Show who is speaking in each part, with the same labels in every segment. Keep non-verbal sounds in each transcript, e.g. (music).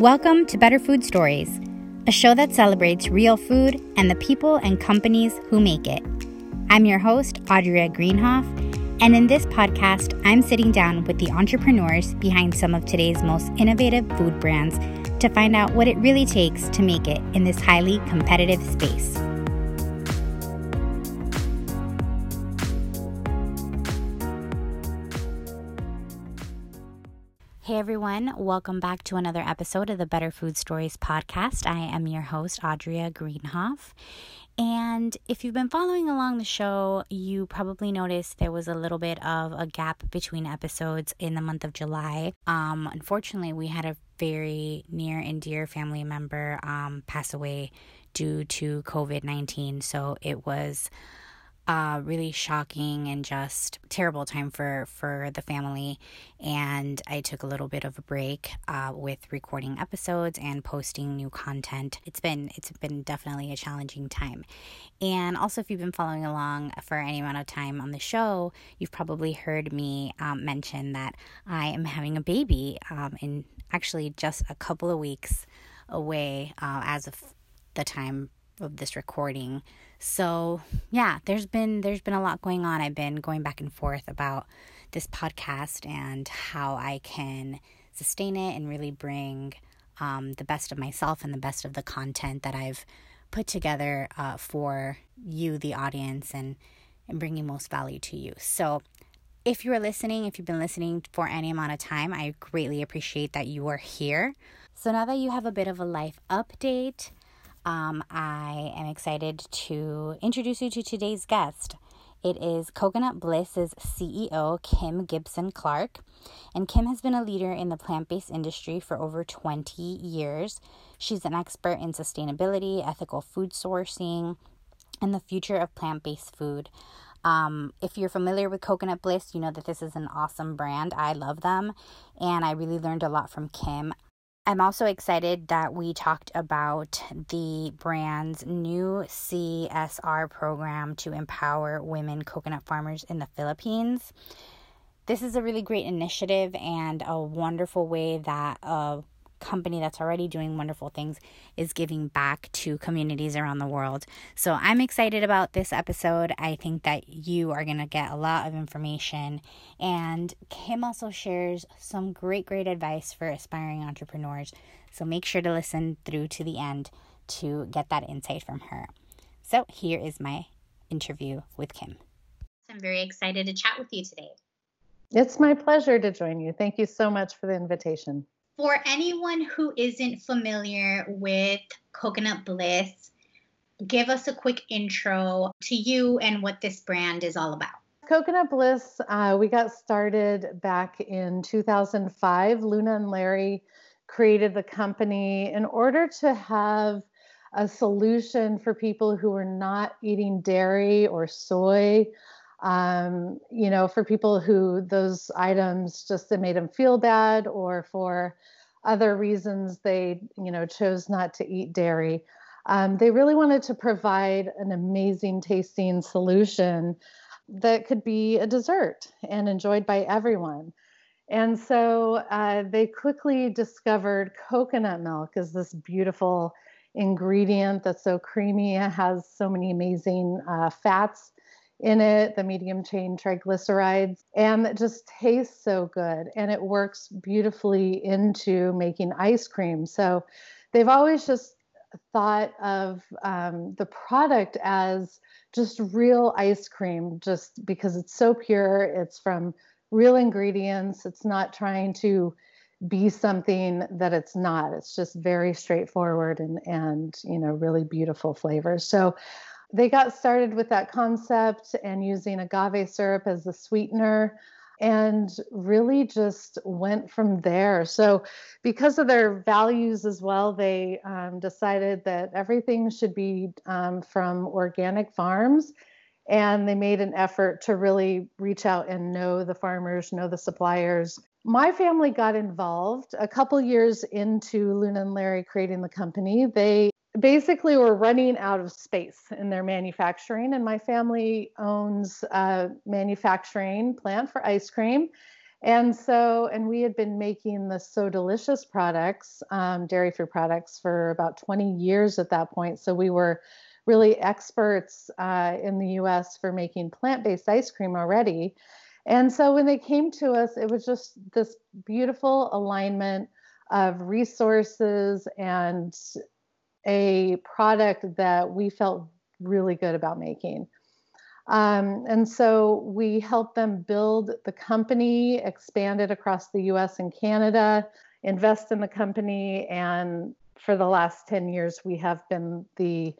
Speaker 1: Welcome to Better Food Stories, a show that celebrates real food and the people and companies who make it. I'm your host, Audrey Greenhoff, and in this podcast, I'm sitting down with the entrepreneurs behind some of today's most innovative food brands to find out what it really takes to make it in this highly competitive space. Everyone, welcome back to another episode of the Better Food Stories podcast. I am your host, Audrey Greenhoff. And if you've been following along the show, you probably noticed there was a little bit of a gap between episodes in the month of July. Um, unfortunately, we had a very near and dear family member um, pass away due to COVID 19. So it was uh, really shocking and just terrible time for for the family. And i took a little bit of a break uh, with recording episodes and posting new content. It's been it's been definitely a challenging time. And also if you've been following along for any amount of time on the show you've probably heard me um, mention that i am having a baby um, in actually just a couple of weeks away uh, as of the time of this recording. So, yeah, there's been there's been a lot going on. I've been going back and forth about this podcast and how I can sustain it and really bring um, the best of myself and the best of the content that I've put together uh, for you, the audience, and and bringing most value to you. So, if you are listening, if you've been listening for any amount of time, I greatly appreciate that you are here. So now that you have a bit of a life update, um, I am excited to introduce you to today's guest. It is Coconut Bliss's CEO, Kim Gibson Clark. And Kim has been a leader in the plant based industry for over 20 years. She's an expert in sustainability, ethical food sourcing, and the future of plant based food. Um, if you're familiar with Coconut Bliss, you know that this is an awesome brand. I love them, and I really learned a lot from Kim. I'm also excited that we talked about the brand's new CSR program to empower women coconut farmers in the Philippines. This is a really great initiative and a wonderful way that a company that's already doing wonderful things is giving back to communities around the world. So I'm excited about this episode. I think that you are going to get a lot of information. And Kim also shares some great, great advice for aspiring entrepreneurs. So make sure to listen through to the end to get that insight from her. So here is my interview with Kim. I'm very excited to chat with you today.
Speaker 2: It's my pleasure to join you. Thank you so much for the invitation
Speaker 1: for anyone who isn't familiar with Coconut Bliss, give us a quick intro to you and what this brand is all about.
Speaker 2: Coconut Bliss, uh, we got started back in 2005. Luna and Larry created the company in order to have a solution for people who were not eating dairy or soy. Um, you know, for people who those items just it made them feel bad, or for other reasons they, you know, chose not to eat dairy. Um, they really wanted to provide an amazing tasting solution that could be a dessert and enjoyed by everyone. And so uh, they quickly discovered coconut milk is this beautiful ingredient that's so creamy, it has so many amazing uh, fats in it, the medium chain triglycerides, and it just tastes so good. And it works beautifully into making ice cream. So they've always just thought of um, the product as just real ice cream, just because it's so pure. It's from real ingredients. It's not trying to be something that it's not. It's just very straightforward and and you know really beautiful flavors. So they got started with that concept and using agave syrup as the sweetener and really just went from there. So, because of their values as well, they um, decided that everything should be um, from organic farms. And they made an effort to really reach out and know the farmers, know the suppliers. My family got involved a couple years into Luna and Larry creating the company. They basically we're running out of space in their manufacturing and my family owns a manufacturing plant for ice cream And so, and we had been making the So Delicious products, um, dairy free products, for about 20 years at that point. So we were really experts uh, in the US for making plant based ice cream already. And so when they came to us, it was just this beautiful alignment of resources and a product that we felt really good about making. Um, and so we helped them build the company, expand it across the US and Canada, invest in the company. And for the last 10 years, we have been the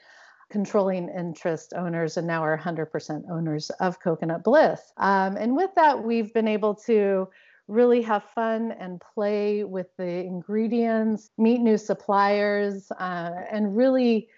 Speaker 2: controlling interest owners and now are 100% owners of Coconut Bliss. Um, and with that, we've been able to really have fun and play with the ingredients, meet new suppliers, uh, and really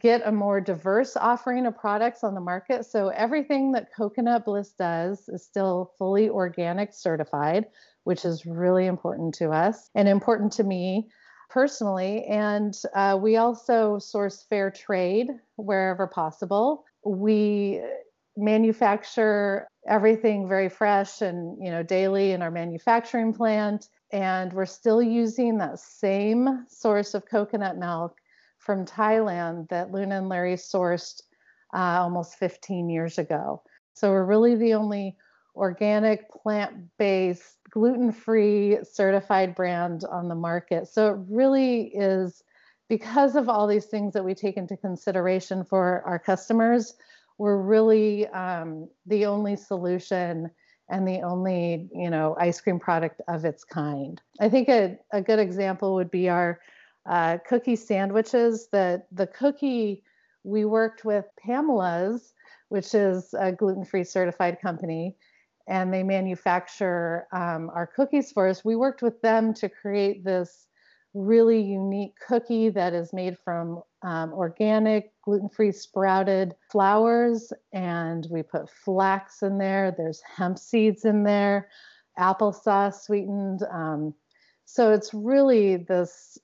Speaker 2: get a more diverse offering of products on the market. So everything that Coconut Bliss does is still fully organic certified, which is really important to us and important to me personally. And uh, we also source fair trade wherever possible. We manufacture everything very fresh and you know daily in our manufacturing plant and we're still using that same source of coconut milk from Thailand that Luna and Larry sourced uh, almost 15 years ago. So we're really the only organic, plant based, gluten free certified brand on the market. So it really is because of all these things that we take into consideration for our customers, we're really um, the only solution and the only you know ice cream product of its kind. I think a, a good example would be our uh, cookie sandwiches. The the cookie we worked with Pamela's, which is a gluten-free certified company, and they manufacture um, our cookies for us. We worked with them to create this really unique cookie that is made from um, organic gluten-free sprouted flours and we put flax in there. There's hemp seeds in there applesauce sweetened um, so it's really this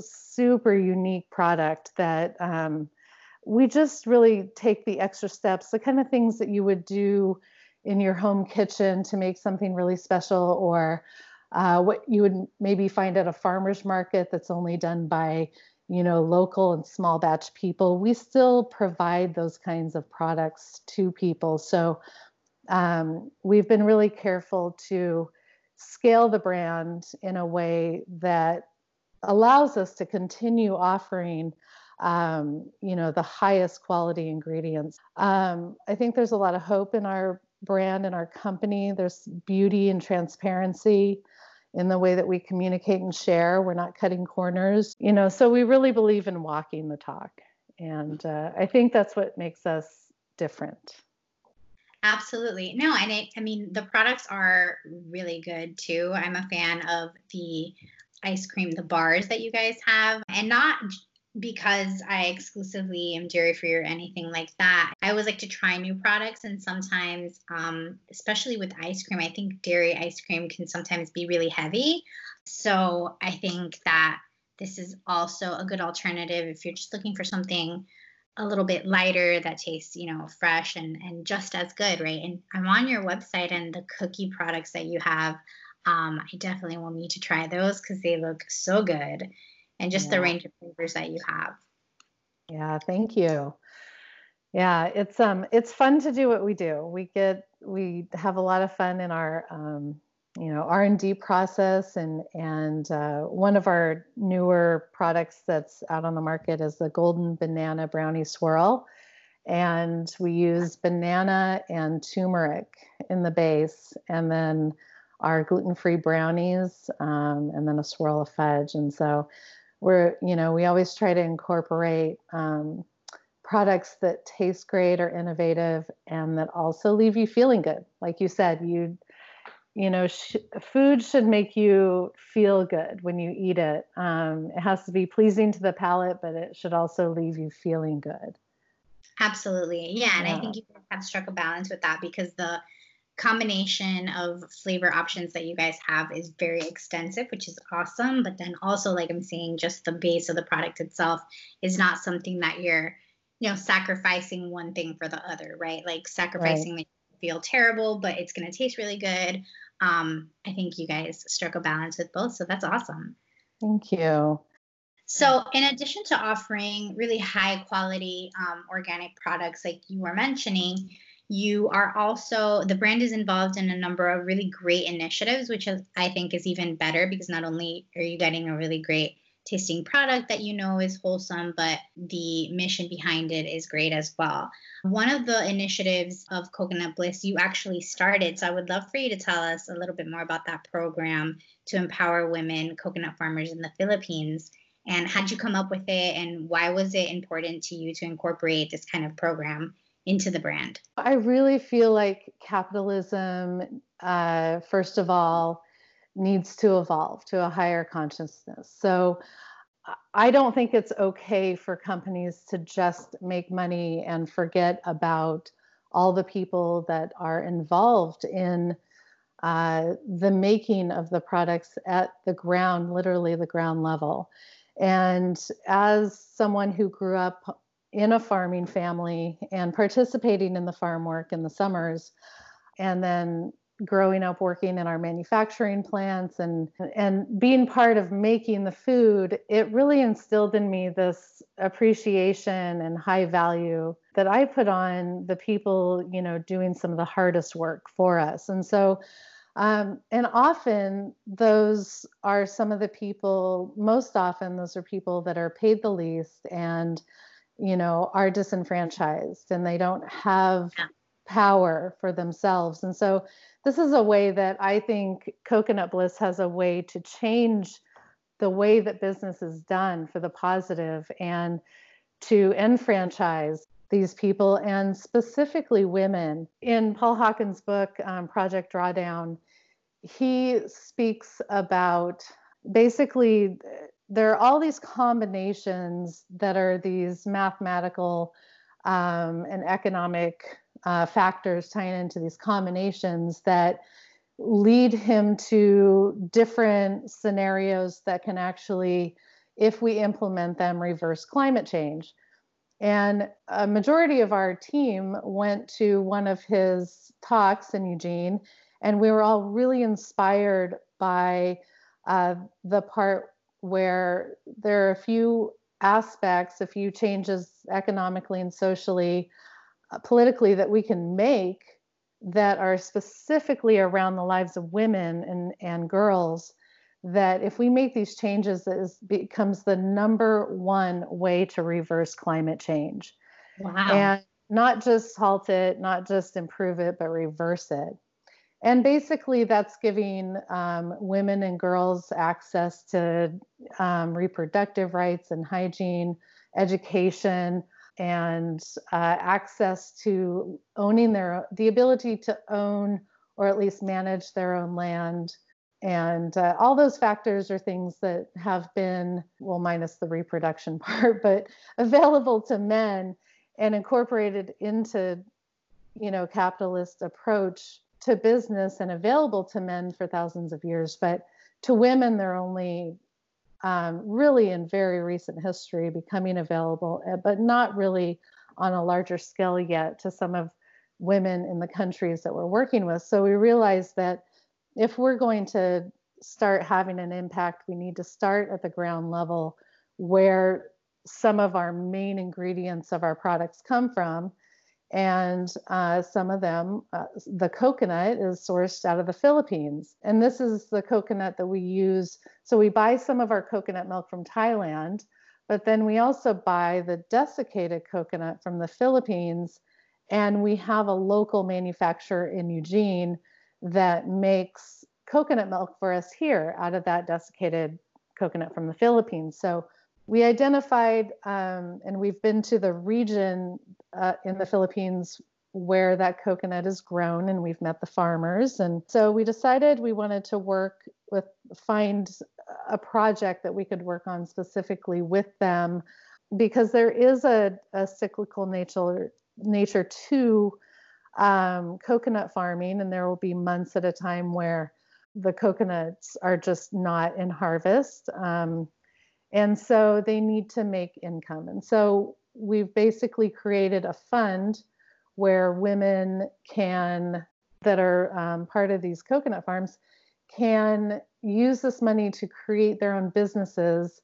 Speaker 2: super unique product that um, we just really take the extra steps, the kind of things that you would do in your home kitchen to make something really special, or uh, what you would maybe find at a farmer's market that's only done by you know local and small batch people we still provide those kinds of products to people. So um, we've been really careful to scale the brand in a way that allows us to continue offering um, you know the highest quality ingredients. Um, i think there's a lot of hope in our brand and our company. There's beauty and transparency in the way that we communicate and share we're not cutting corners you know so we really believe in walking the talk and uh, i think that's what makes us different
Speaker 1: Absolutely. No, and it, I mean, the products are really good too. I'm a fan of the ice cream, the bars that you guys have, and not because I exclusively am dairy free or anything like that. I always like to try new products, and sometimes, um, especially with ice cream, I think dairy ice cream can sometimes be really heavy. So I think that this is also a good alternative if you're just looking for something a little bit lighter that tastes, you know, fresh and and just as good, right? And I'm on your website and the cookie products that you have um, I definitely will need to try those because they look so good and just yeah. the range of flavors that you have.
Speaker 2: Yeah, thank you. Yeah, it's um it's fun to do what we do. We get we have a lot of fun in our um, you know R&D process and and uh, one of our newer products that's out on the market is the golden banana brownie swirl and we use banana and turmeric in the base and then our gluten-free brownies um, and then a swirl of fudge and so we're you know we always try to incorporate um, products that taste great or innovative and that also leave you feeling good. Like you said you you know sh- food should make you feel good when you eat it. Um, it has to be pleasing to the palate but it should also leave you feeling good.
Speaker 1: Absolutely. Yeah and yeah. i think you have struck a balance with that because the combination of flavor options that you guys have is very extensive, which is awesome. But then also, like I'm saying, just the base of the product itself is not something that you're, you know, sacrificing one thing for the other, right? Like sacrificing right. feel terrible, but it's going to taste really good. Um, I think you guys struck a balance with both. So that's awesome.
Speaker 2: Thank you.
Speaker 1: So, in addition to offering really high quality um, organic products like you were mentioning, you are also the brand is involved in a number of really great initiatives, which is, I think is even better because not only are you getting a really great tasting product that you know is wholesome, but the mission behind it is great as well. One of the initiatives of Coconut Bliss you actually started, so I would love for you to tell us a little bit more about that program to empower women coconut farmers in the Philippines and how'd you come up with it and why was it important to you to incorporate this kind of program into the brand
Speaker 2: i really feel like capitalism uh, first of all needs to evolve to a higher consciousness so I don't think it's okay for companies to just make money and forget about all the people that are involved in uh, the making of the products at the ground, literally the ground level. And as someone who grew up in a farming family and participating in the farm work in the summers, and then growing up working in our manufacturing plants and and being part of making the food it really instilled in me this appreciation and high value that I put on the people you know doing some of the hardest work for us. And so um, and often those are some of the people, most often, those are people that are paid the least and, you know, are disenfranchised and they don't have power for themselves. And so this is a way that I think Coconut Bliss has a way to change the way that business is done for the positive and to enfranchise these people and specifically women. In Paul Hawken's book, um, Project Drawdown, he speaks about basically there are all these combinations that are these mathematical um, and economic uh, factors tying into these combinations that lead him to different scenarios that can actually, if we implement them, reverse climate change. And a majority of our team went to one of his talks in Eugene and we were all really inspired by uh, the part where there are a few aspects, a few changes economically and socially, uh, politically that we can make that are specifically around the lives of women and, and girls that if we make these changes it becomes the number one way to reverse climate change
Speaker 1: wow.
Speaker 2: and not just halt it not just improve it but reverse it and basically that's giving um, women and girls access to um, reproductive rights and hygiene education and uh, access to owning their the ability to own or at least manage their own land. And uh, all those factors are things that have been well minus the reproduction (laughs) part but available to men and incorporated into you know capitalist approach to business and available to men for thousands of years, but to women, they're only um, really in very recent history becoming available, eh, but not really on a larger scale yet to some of women in the countries that we're working with. So we realized that if we're going to start having an impact, we need to start at the ground level where some of our main ingredients of our products come from and uh, some of them, uh, the coconut is sourced out of the Philippines. And this is the coconut that we use. So we buy some of our coconut milk from Thailand, but then we also buy the desiccated coconut from the Philippines. And we have a local manufacturer in Eugene that makes coconut milk for us here out of that desiccated coconut from the Philippines. So we identified, um, and we've been to the region uh, in the Philippines where that coconut is grown, and we've met the farmers. And so we decided we wanted to work with, find a project that we could work on specifically with them because there is a, a cyclical nature nature to um, coconut farming, and there will be months at a time where the coconuts are just not in harvest. Um, and so they need to make income. And so we've basically created a fund where women can that are um, part of these coconut farms can use this money to create their own businesses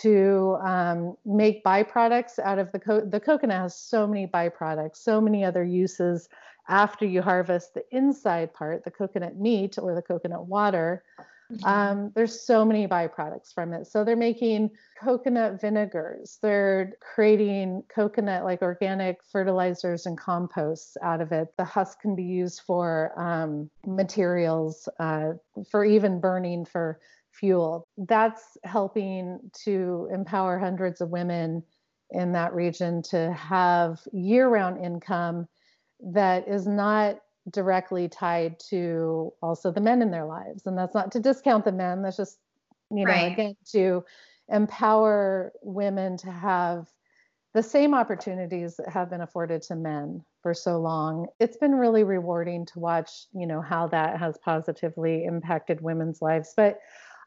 Speaker 2: to um, make byproducts out of the co- the coconut has so many byproducts so many other uses after you harvest the inside part the coconut meat or the coconut water Mm-hmm. Um, there's so many byproducts from it. So they're making coconut vinegars. They're creating coconut like organic fertilizers and composts out of it. The husk can be used for um, materials, uh, for even burning for fuel. That's helping to empower hundreds of women in that region to have year round income that is not directly tied to also the men in their lives. And that's not to discount the men, that's just, you know, right. again, to empower women to have the same opportunities that have been afforded to men for so long. It's been really rewarding to watch, you know, how that has positively impacted women's lives. But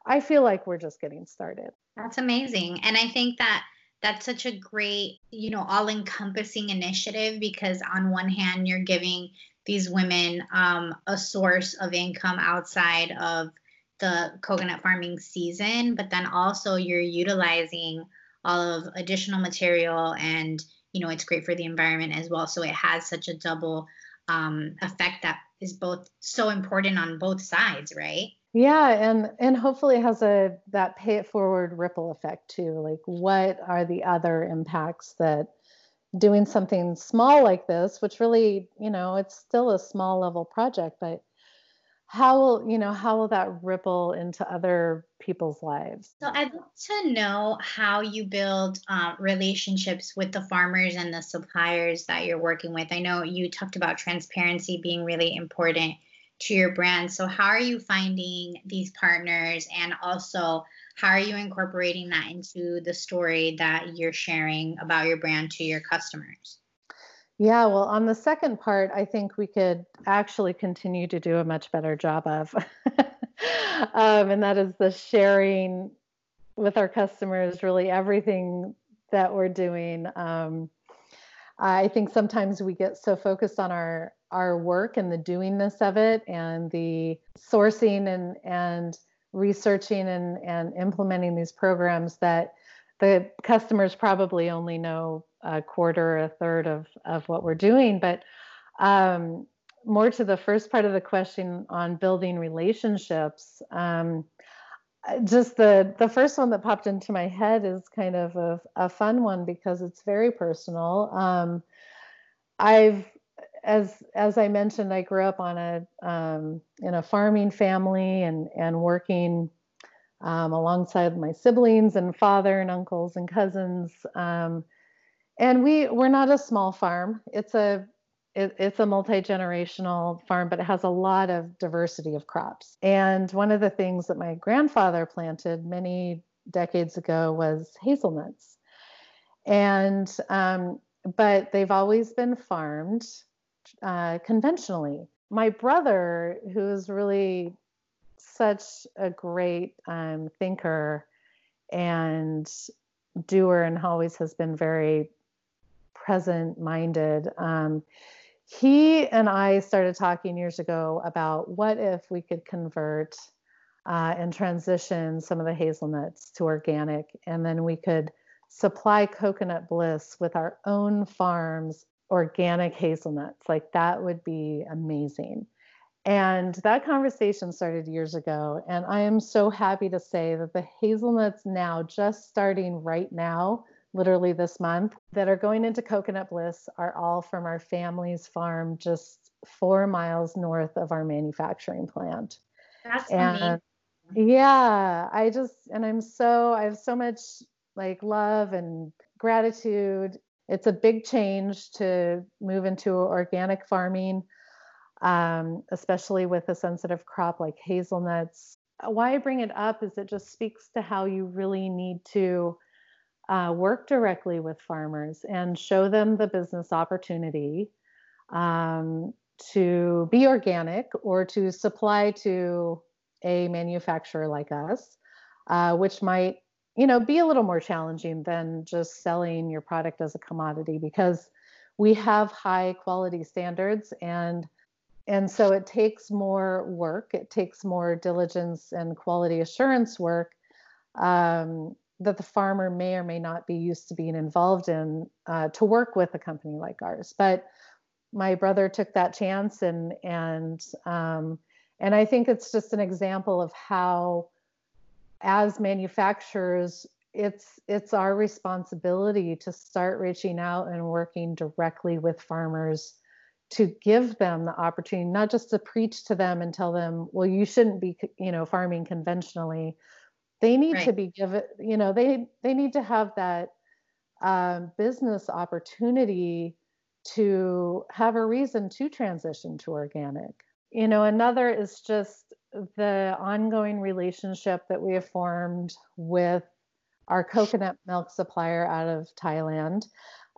Speaker 2: I feel like we're just getting started.
Speaker 1: That's amazing. And I think that that's such a great, you know, all encompassing initiative because on one hand, you're giving these women um, a source of income outside of the coconut farming season, but then also you're utilizing all of additional material and you know it's great for the environment as well. So it has such a double um, effect that is both so important on both sides, right?
Speaker 2: Yeah, and and hopefully has a that pay it forward ripple effect too. Like what are the other impacts that doing something small like this, which really, you know, it's still a small level project, but how will, you know, how will that ripple into other people's lives?
Speaker 1: So I'd love to know how you build uh, relationships with the farmers and the suppliers that you're working with. I know you talked about transparency being really important to your brand. So how are you finding these partners and also how are you incorporating that into the story that you're sharing about your brand to your customers?
Speaker 2: Yeah, well, on the second part, I think we could actually continue to do a much better job of. (laughs) um, and that is the sharing with our customers, really everything that we're doing. Um, I think sometimes we get so focused on our our work and the doingness of it and the sourcing and and researching and, and implementing these programs that the customers probably only know a quarter, or a third of, of what we're doing. But um, more to the first part of the question on building relationships, um, just the the first one that popped into my head is kind of a, a fun one because it's very personal. Um, I've as as I mentioned, I grew up on a um, in a farming family and and working um, alongside my siblings and father and uncles and cousins. Um, and we we're not a small farm. It's a it, it's a multi generational farm, but it has a lot of diversity of crops. And one of the things that my grandfather planted many decades ago was hazelnuts. And um, but they've always been farmed uh, conventionally. My brother, who's really such a great um, thinker and doer and always has been very present minded. Um, he and I started talking years ago about what if we could convert uh, and transition some of the hazelnuts to organic, and then we could supply Coconut Bliss with our own farms organic hazelnuts. Like that would be amazing. And that conversation started years ago. And I am so happy to say that the hazelnuts now, just starting right now, literally this month, that are going into Coconut Bliss are all from our family's farm just four miles north of our manufacturing plant.
Speaker 1: That's and
Speaker 2: amazing. Yeah, I just, and I'm so, I have so much like love and gratitude it's a big change to move into organic farming, um, especially with a sensitive crop like hazelnuts. Why I bring it up is it just speaks to how you really need to uh, work directly with farmers and show them the business opportunity um, to be organic or to supply to a manufacturer like us, uh, which might you know be a little more challenging than just selling your product as a commodity because we have high quality standards and and so it takes more work it takes more diligence and quality assurance work um, that the farmer may or may not be used to being involved in uh, to work with a company like ours. But my brother took that chance and and um, and i think it's just an example of how as manufacturers it's it's our responsibility to start reaching out and working directly with farmers to give them the opportunity not just to preach to them and tell them well you shouldn't be you know farming conventionally they need right. to be given you know they they need to have that um, business opportunity to have a reason to transition to organic you know another is just the ongoing relationship that we have formed with our coconut milk supplier out of thailand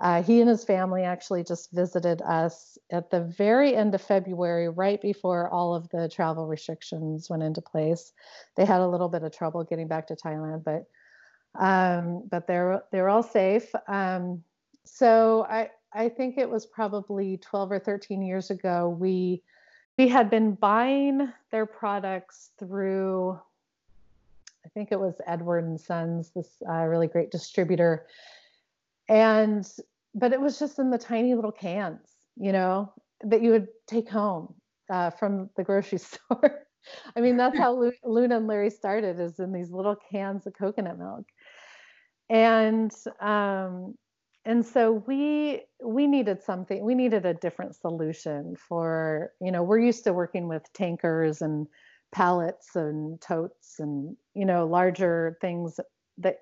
Speaker 2: uh, he and his family actually just visited us at the very end of February, right before all of the travel restrictions went into place. They had a little bit of trouble getting back to Thailand, but um, but they're they're all safe. Um, so I I think it was probably 12 or 13 years ago we we had been buying their products through I think it was Edward and Sons, this uh, really great distributor. And but it was just in the tiny little cans, you know, that you would take home uh, from the grocery (laughs) store. I mean, that's how Luna and Larry started, is in these little cans of coconut milk, and um, and so we we needed something. We needed a different solution for you know we're used to working with tankers and pallets and totes and you know larger things that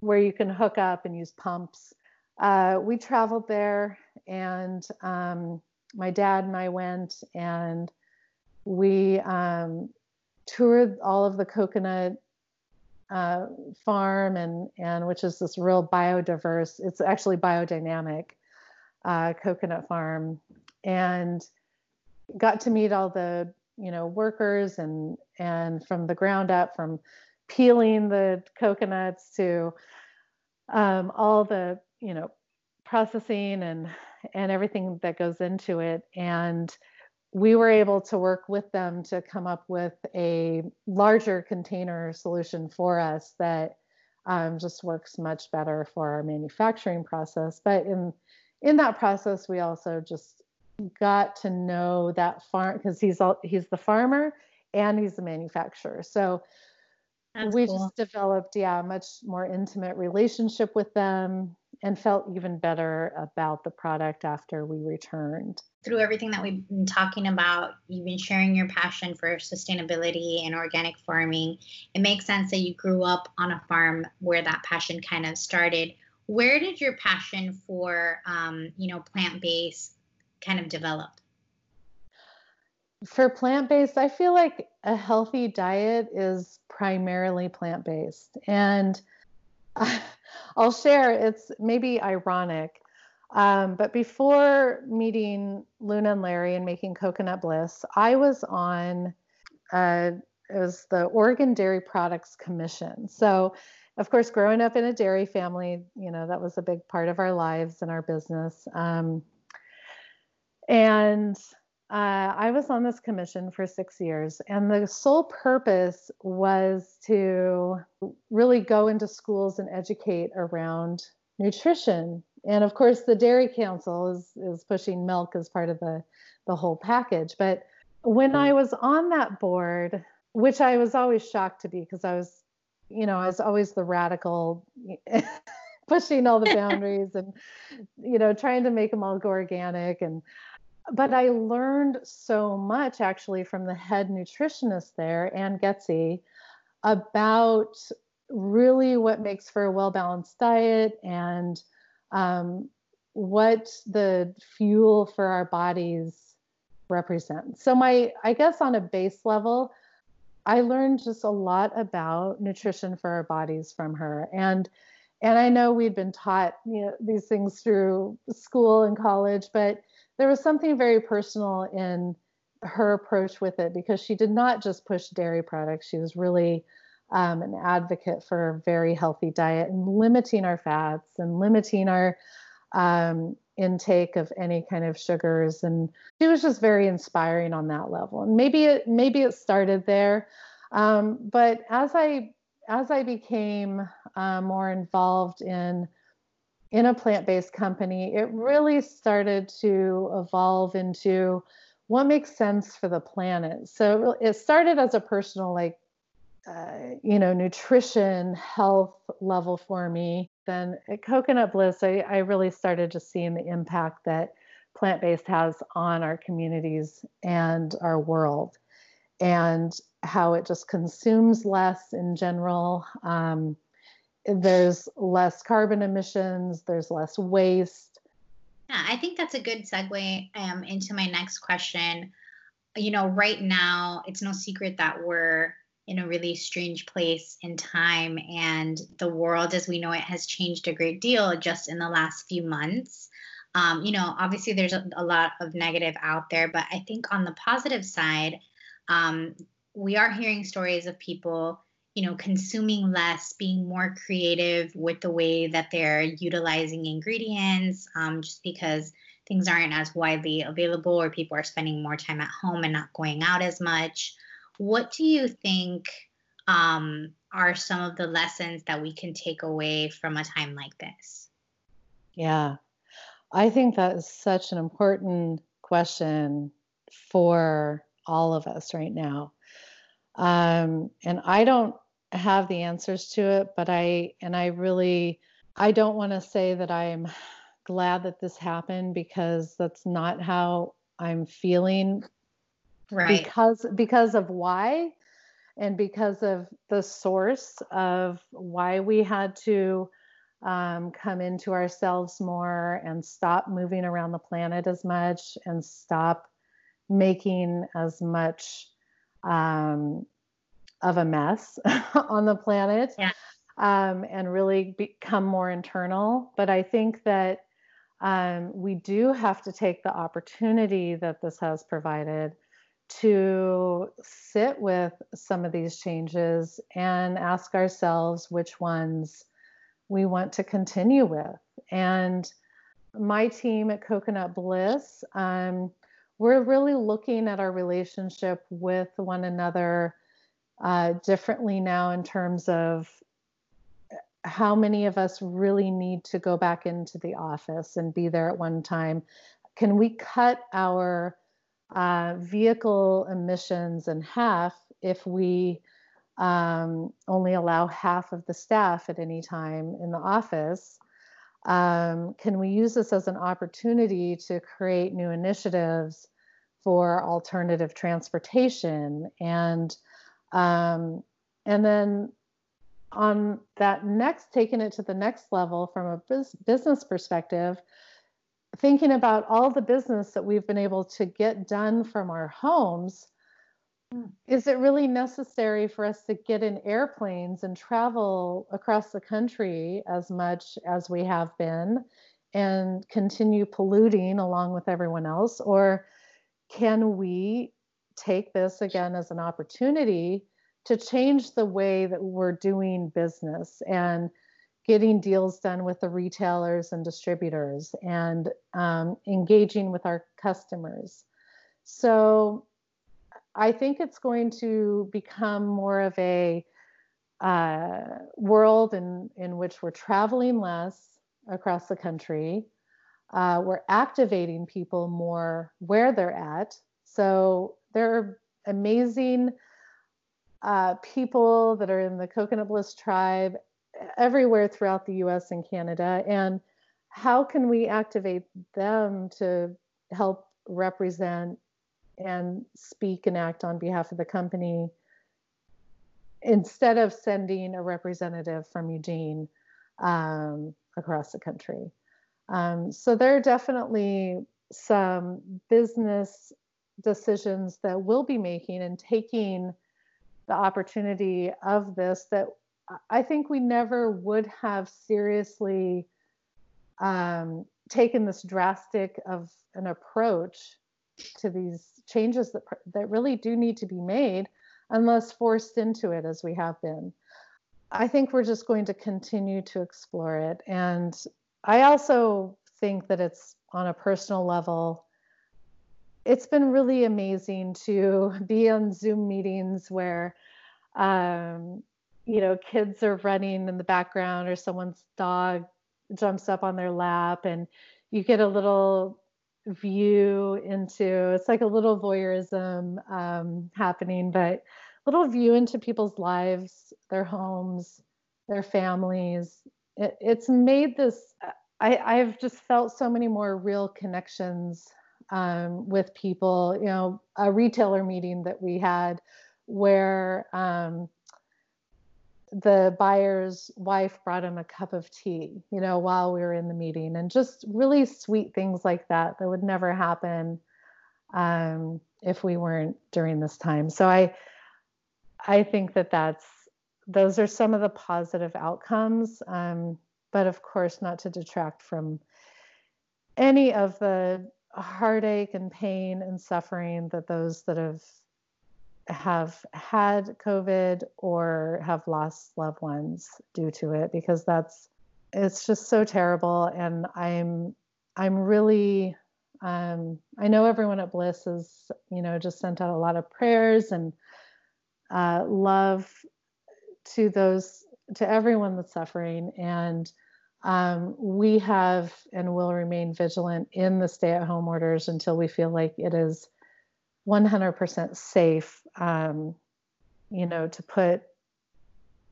Speaker 2: where you can hook up and use pumps uh, we traveled there, and um, my dad and I went, and we um, toured all of the coconut uh, farm, and and which is this real biodiverse. It's actually biodynamic uh, coconut farm, and got to meet all the you know workers and and from the ground up from peeling the coconuts to um, all the you know processing and and everything that goes into it and we were able to work with them to come up with a larger container solution for us that um, just works much better for our manufacturing process. But in in that process we also just got to know that farm because he's all he's the farmer and he's the manufacturer. So That's we cool. just developed yeah a much more intimate relationship with them and felt even better about the product after we returned.
Speaker 1: Through everything that we've been talking about, you've been sharing your passion for sustainability and organic farming. It makes sense that you grew up on a farm where that passion kind of started. Where did your passion for, um, you know, plant-based kind of develop?
Speaker 2: For plant-based, I feel like a healthy diet is primarily plant-based, and (laughs) I'll share. It's maybe ironic, um, but before meeting Luna and Larry and making Coconut Bliss, I was on. Uh, it was the Oregon Dairy Products Commission. So, of course, growing up in a dairy family, you know that was a big part of our lives and our business. Um, and uh, I was on this commission for six years, and the sole purpose was to really go into schools and educate around nutrition. And of course, the Dairy Council is is pushing milk as part of the the whole package. But when I was on that board, which I was always shocked to be because I was, you know, I was always the radical. (laughs) pushing all the (laughs) boundaries and you know trying to make them all go organic and but I learned so much actually from the head nutritionist there, Ann Getze, about really what makes for a well balanced diet and um, what the fuel for our bodies represents. So, my, I guess on a base level, I learned just a lot about nutrition for our bodies from her. And and I know we'd been taught you know, these things through school and college, but there was something very personal in her approach with it because she did not just push dairy products. She was really um, an advocate for a very healthy diet and limiting our fats and limiting our um, intake of any kind of sugars. And she was just very inspiring on that level. And maybe it maybe it started there. Um, but as i as i became uh, more involved in in a plant-based company it really started to evolve into what makes sense for the planet so it started as a personal like uh, you know, nutrition, health level for me, then at Coconut Bliss, I, I really started just seeing the impact that plant based has on our communities and our world, and how it just consumes less in general. Um, there's less carbon emissions, there's less waste.
Speaker 1: Yeah, I think that's a good segue um, into my next question. You know, right now, it's no secret that we're in a really strange place in time. And the world as we know it has changed a great deal just in the last few months. Um, you know, obviously there's a, a, lot of negative out there, but I think on the positive side, um, we are hearing stories of people, you know, consuming less, being more creative with the way that they're utilizing ingredients, um, just because things aren't as widely available or people are spending more time at home and not going out as much. What do you think um, are some of the lessons that we can take away from a time like this?
Speaker 2: Yeah, I think that is such an important question for all of us right now. Um, and I don't have the answers to it, but I, and I really, I don't want to say that I'm glad that this happened because that's not how I'm feeling.
Speaker 1: Right.
Speaker 2: Because because of why and because of the source of why we had to um, come into ourselves more and stop moving around the planet as much and stop making as much um, of a mess (laughs) on the planet
Speaker 1: yeah.
Speaker 2: um, and really become more internal. But I think that um, we do have to take the opportunity that this has provided to sit with some of these changes and ask ourselves which ones we want to continue with. And my team at Coconut Bliss, um, we're really looking at our relationship with one another uh, differently now in terms of how many of us really need to go back into the office and be there at one time. Can we cut our uh, vehicle emissions in half if we um, only allow half of the staff at any time in the office. Um, can we use this as an opportunity to create new initiatives for alternative transportation and um, and then on that next taking it to the next level from a business perspective thinking about all the business that we've been able to get done from our homes, is it really necessary for us to get in airplanes and travel across the country as much as we have been and continue polluting along with everyone else? Or can we take this again as an opportunity to change the way that we're doing business and getting deals done with the retailers and distributors and um, engaging with our customers. So I think it's going to become more of a uh, world in, in which we're traveling less across the country. Uh, we're activating people more where they're at. So there are amazing uh, people that are in the Coconut Bliss tribe everywhere throughout the US and Canada. And how can we activate them to help represent and speak and act on behalf of the company instead of sending a representative from Eugene um, across the country? Um, so there are definitely some business decisions that we'll be making and taking the opportunity of this that I think we never would have seriously um, taken this drastic of an approach to these changes that that really do need to be made unless forced into it as we have been. I think we're just going to continue to explore it and I also think that it's on a personal level, it's been really amazing to (laughs) be on Zoom meetings where, um, you know, kids are running in the background or someone's dog jumps up on their lap and you get a little view into it's like a little voyeurism um, happening, but a little view into people's lives, their homes, their families. It, it's made this. I, I've just felt so many more real connections um, with people. You know, a retailer meeting that we had where um, the buyer's wife brought him a cup of tea, you know, while we were in the meeting, and just really sweet things like that that would never happen um, if we weren't during this time. So I, I think that that's those are some of the positive outcomes, um, but of course, not to detract from any of the heartache and pain and suffering that those that have have had COVID or have lost loved ones due to it because that's it's just so terrible. And I'm I'm really um, I know everyone at Bliss has you know just sent out a lot of prayers and uh, love to those to everyone that's suffering. And um, we have and will remain vigilant in the stay-at-home orders until we feel like it is 100% safe, um, you know, to put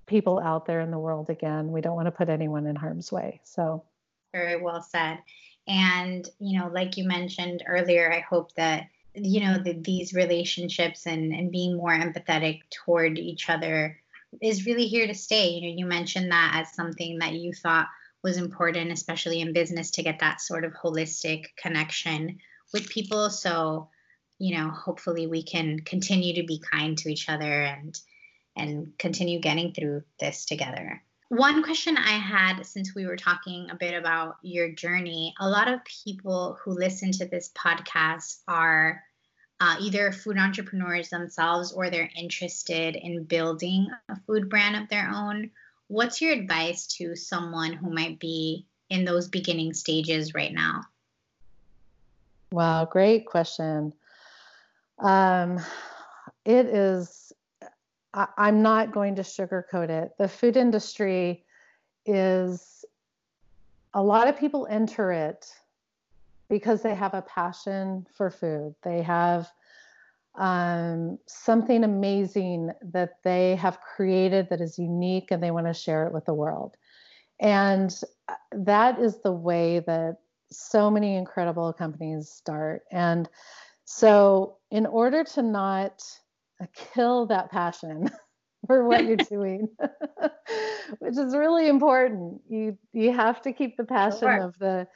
Speaker 2: people out there in the world again. We don't want to put anyone in harm's way. So,
Speaker 1: very well said. And, you know, like you mentioned earlier, I hope that, you know, the, these relationships and, and being more empathetic toward each other is really here to stay. You know, you mentioned that as something that you thought was important, especially in business, to get that sort of holistic connection with people. So, you know, hopefully we can continue to be kind to each other and and continue getting through this together. One question I had since we were talking a bit about your journey, a lot of people who listen to this podcast are uh, either food entrepreneurs themselves or they're interested in building a food brand of their own. What's your advice to someone who might be in those beginning stages right now?
Speaker 2: Wow, great question. Um, it is, I, I'm not going to sugarcoat it. The food industry is, a lot of people enter it because they have a passion for food. They have um, something amazing that they have created that is unique and they want to share it with the world. And uh, that is the way that so many incredible companies start. And so, in order to not kill that passion (laughs) for what you're (laughs) doing, (laughs) which is really important, you you have to keep the passion sure. of the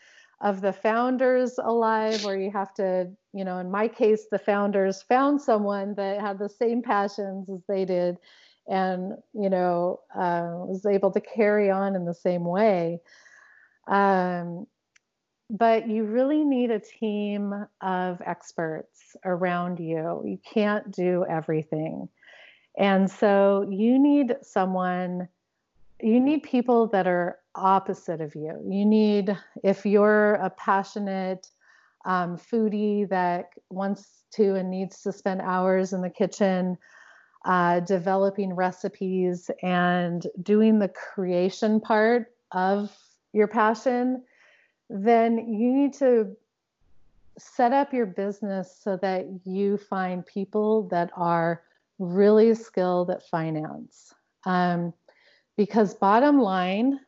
Speaker 2: of the founders alive or you have to you know in my case the founders found someone that had the same passions as they did and you know uh, was able to carry on in the same way um, but you really need a team of experts around you. You can't do everything. And so you need someone, you need people that are opposite of you. You need, if you're a passionate um, foodie that wants to and needs to spend hours in the kitchen uh, developing recipes and doing the creation part of your passion then you need to set up your business so that you find people that are really skilled at finance. Um, because, bottom line,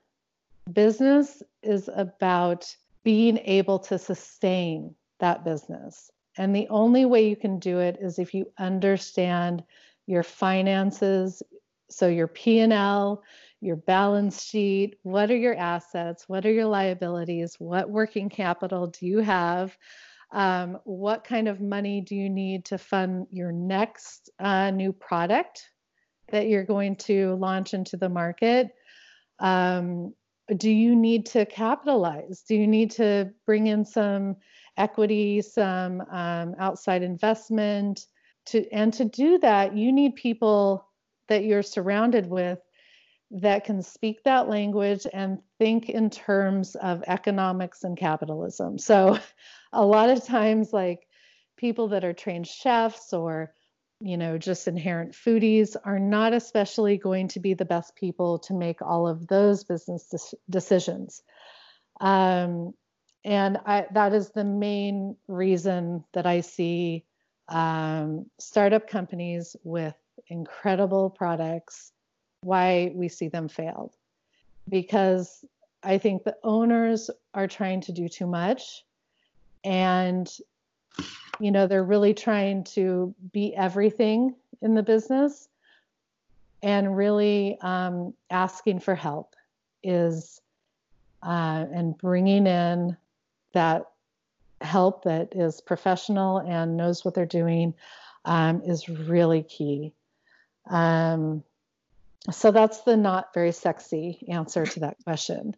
Speaker 2: business is about being able to sustain that business. And the only way you can do it is if you understand your finances, so your P&L, your balance sheet, what are your assets, what are your liabilities, what working capital do you have, um, what kind of money do you need to fund your next uh, new product that you're going to launch into the market. Um, do you need to capitalize? Do you need to bring in some equity, some um, outside investment? To, and to do that, you need people that you're surrounded with that can speak that language and think in terms of economics and capitalism. So, (laughs) a lot of times, like people that are trained chefs or you know, just inherent foodies are not especially going to be the best people to make all of those business de- decisions. Um, and I, that is the main reason that I see um, startup companies with incredible products, why we see them failed. Because I think the owners are trying to do too much and you know they're really trying to be everything in the business and really um, asking for help is uh, and bringing in that help that is professional and knows what they're doing um, is really key. Um, so that's the not very sexy answer to that question.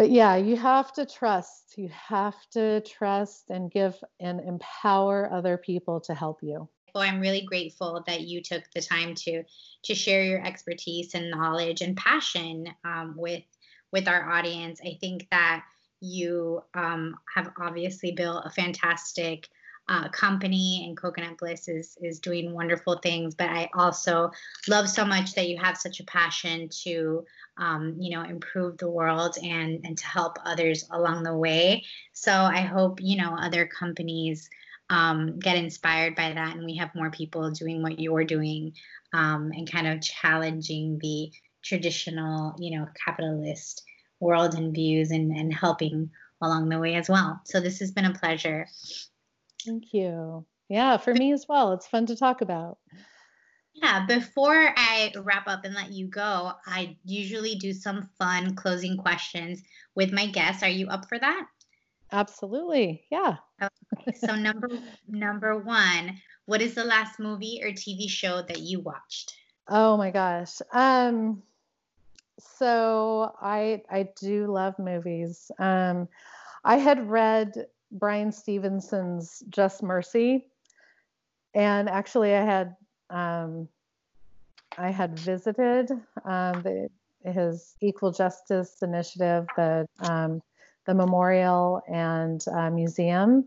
Speaker 2: But yeah, you have to trust. You have to trust and give and empower other people to help you.
Speaker 1: Well, I'm really grateful that you took the time to to share your expertise and knowledge and passion um, with with our audience. I think that you um, have obviously built a fantastic uh, company, and Coconut Bliss is is doing wonderful things. But I also love so much that you have such a passion to, um, you know, improve the world and and to help others along the way. So I hope you know other companies. Um, get inspired by that, and we have more people doing what you're doing, um, and kind of challenging the traditional, you know, capitalist world and views and, and helping along the way as well. So this has been a pleasure.
Speaker 2: Thank you. Yeah, for me as well. It's fun to talk about.
Speaker 1: Yeah, before I wrap up and let you go, I usually do some fun closing questions with my guests. Are you up for that?
Speaker 2: Absolutely. Yeah.
Speaker 1: Okay. So number number 1, what is the last movie or TV show that you watched?
Speaker 2: Oh my gosh. Um so I I do love movies. Um, I had read Bryan Stevenson's Just Mercy, and actually I had um, I had visited um, the, his Equal Justice Initiative, the um, the memorial and uh, museum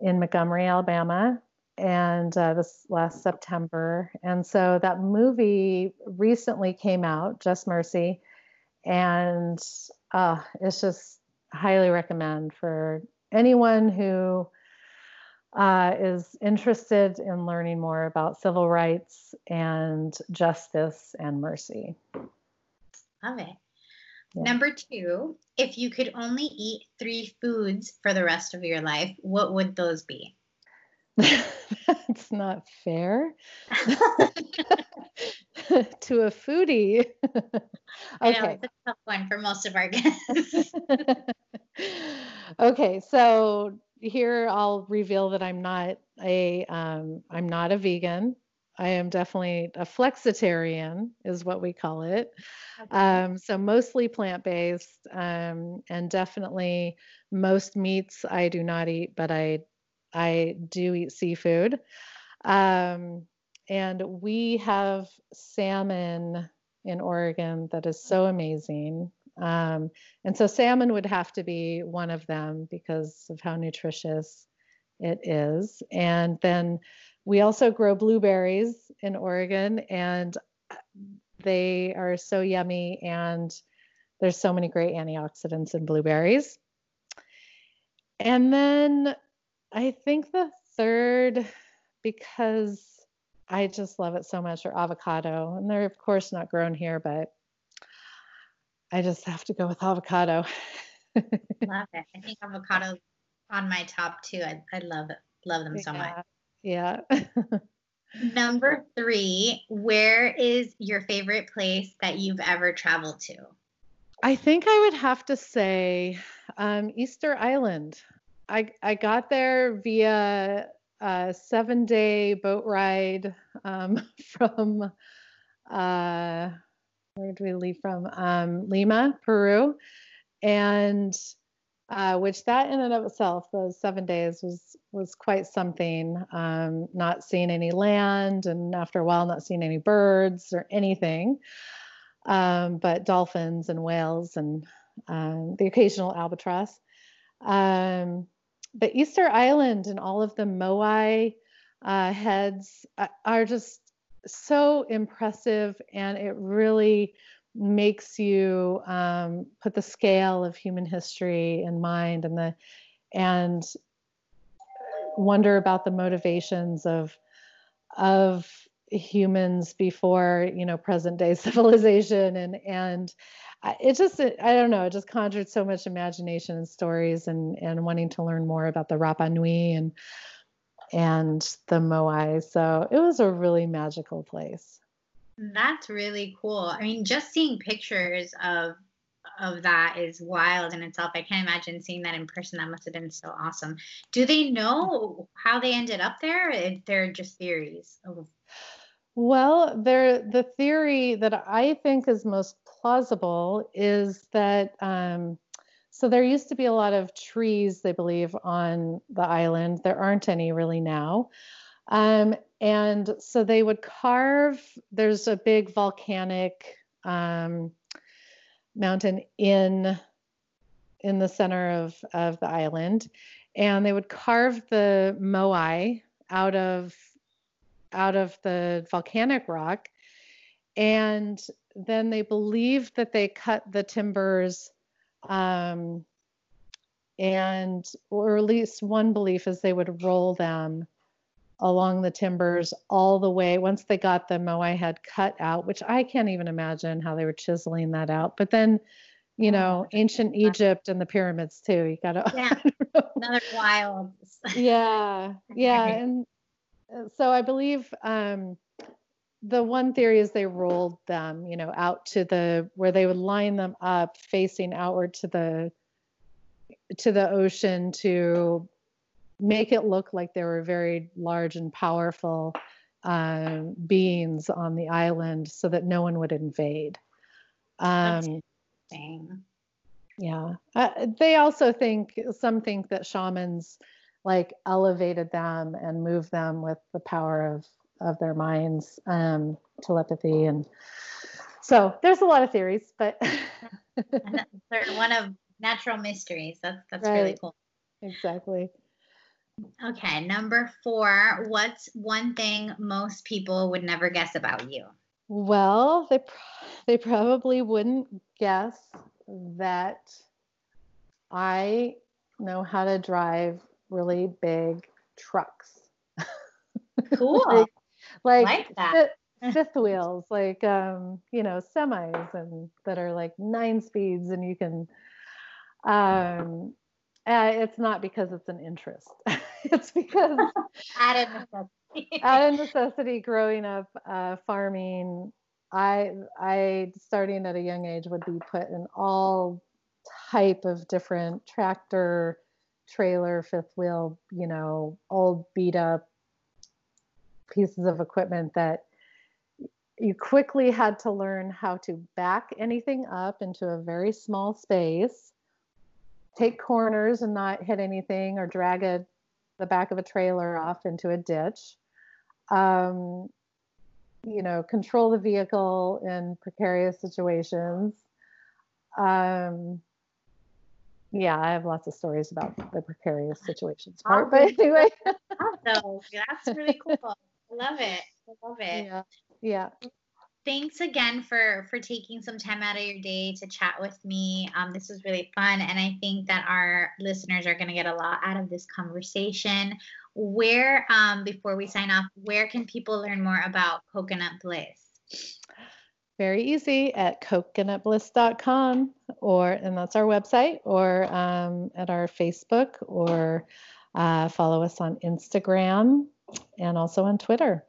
Speaker 2: in Montgomery, Alabama, and uh, this last September. And so that movie recently came out, Just Mercy, and uh, it's just highly recommend for anyone who uh, is interested in learning more about civil rights and justice and mercy.
Speaker 1: Love it. Yeah. Number two, if you could only eat three foods for the rest of your life, what would those be?
Speaker 2: That's not fair (laughs) to a foodie.
Speaker 1: okay. I know, it's a tough one for most of our guests. (laughs)
Speaker 2: okay, so here I'll reveal that I'm not a um, I'm not a vegan. I am definitely a flexitarian, is what we call it. Okay. Um, so mostly plant based, um, and definitely most meats I do not eat, but I I do eat seafood. Um, and we have salmon in Oregon that is so amazing. Um, and so salmon would have to be one of them because of how nutritious it is. And then we also grow blueberries in Oregon, and they are so yummy. And there's so many great antioxidants in blueberries. And then I think the third, because I just love it so much, are avocado. And they're, of course, not grown here, but I just have to go with avocado. (laughs)
Speaker 1: love it. I think avocado on my top too. I, I love it. Love them so much.
Speaker 2: Yeah. (laughs)
Speaker 1: Number three, where is your favorite place that you've ever traveled to?
Speaker 2: I think I would have to say um, Easter Island. I I got there via a seven day boat ride um, (laughs) from uh, where did we leave from? Um, Lima, Peru, and uh, which that in and of itself, those seven days was was quite something. Um, not seeing any land, and after a while, not seeing any birds or anything. um, but dolphins and whales and um, the occasional albatross. Um, but Easter Island and all of the moai uh, heads are just so impressive, and it really makes you um, put the scale of human history in mind and the and wonder about the motivations of of humans before you know present day (laughs) civilization and and it just i don't know it just conjured so much imagination and stories and and wanting to learn more about the rapa nui and and the moai so it was a really magical place
Speaker 1: that's really cool i mean just seeing pictures of of that is wild in itself. I can't imagine seeing that in person. That must have been so awesome. Do they know how they ended up there? They're just theories.
Speaker 2: Well, there the theory that I think is most plausible is that um, so there used to be a lot of trees, they believe, on the island. There aren't any really now. Um, and so they would carve, there's a big volcanic um, mountain in in the center of, of the island. And they would carve the moai out of out of the volcanic rock. And then they believed that they cut the timbers um, and or at least one belief is they would roll them along the timbers all the way. Once they got the moai head cut out which i can't even imagine how they were chiseling that out. But then you know ancient egypt and the pyramids too you gotta
Speaker 1: yeah. (laughs) another wild.
Speaker 2: Yeah. (laughs) Yeah and so i believe um the one theory is they rolled them you know out to the where they would line them up facing outward to the to the ocean to make it look like there were very large and powerful uh, beings on the island so that no one would invade. Um, yeah. Uh, they also think, some think that shamans like elevated them and moved them with the power of, of their minds, um, telepathy. And so there's a lot of theories, but. (laughs)
Speaker 1: one of natural mysteries. That's, that's right. really cool.
Speaker 2: Exactly.
Speaker 1: Okay, number four. What's one thing most people would never guess about you?
Speaker 2: Well, they they probably wouldn't guess that I know how to drive really big trucks.
Speaker 1: Cool. (laughs)
Speaker 2: like, like, like that. Fifth, (laughs) fifth wheels, like um, you know, semis and that are like nine speeds and you can um uh, it's not because it's an interest. (laughs) it's because
Speaker 1: added necessity.
Speaker 2: added necessity. Growing up uh, farming, I I starting at a young age would be put in all type of different tractor, trailer, fifth wheel, you know, old beat up pieces of equipment that you quickly had to learn how to back anything up into a very small space take corners and not hit anything or drag a, the back of a trailer off into a ditch. Um, you know, control the vehicle in precarious situations. Um, yeah, I have lots of stories about the precarious situations part, but anyway.
Speaker 1: so that's really cool. I love it. I love it.
Speaker 2: Yeah. Yeah
Speaker 1: thanks again for for taking some time out of your day to chat with me um, this was really fun and i think that our listeners are going to get a lot out of this conversation where um, before we sign off where can people learn more about coconut bliss
Speaker 2: very easy at coconutbliss.com or and that's our website or um, at our facebook or uh, follow us on instagram and also on twitter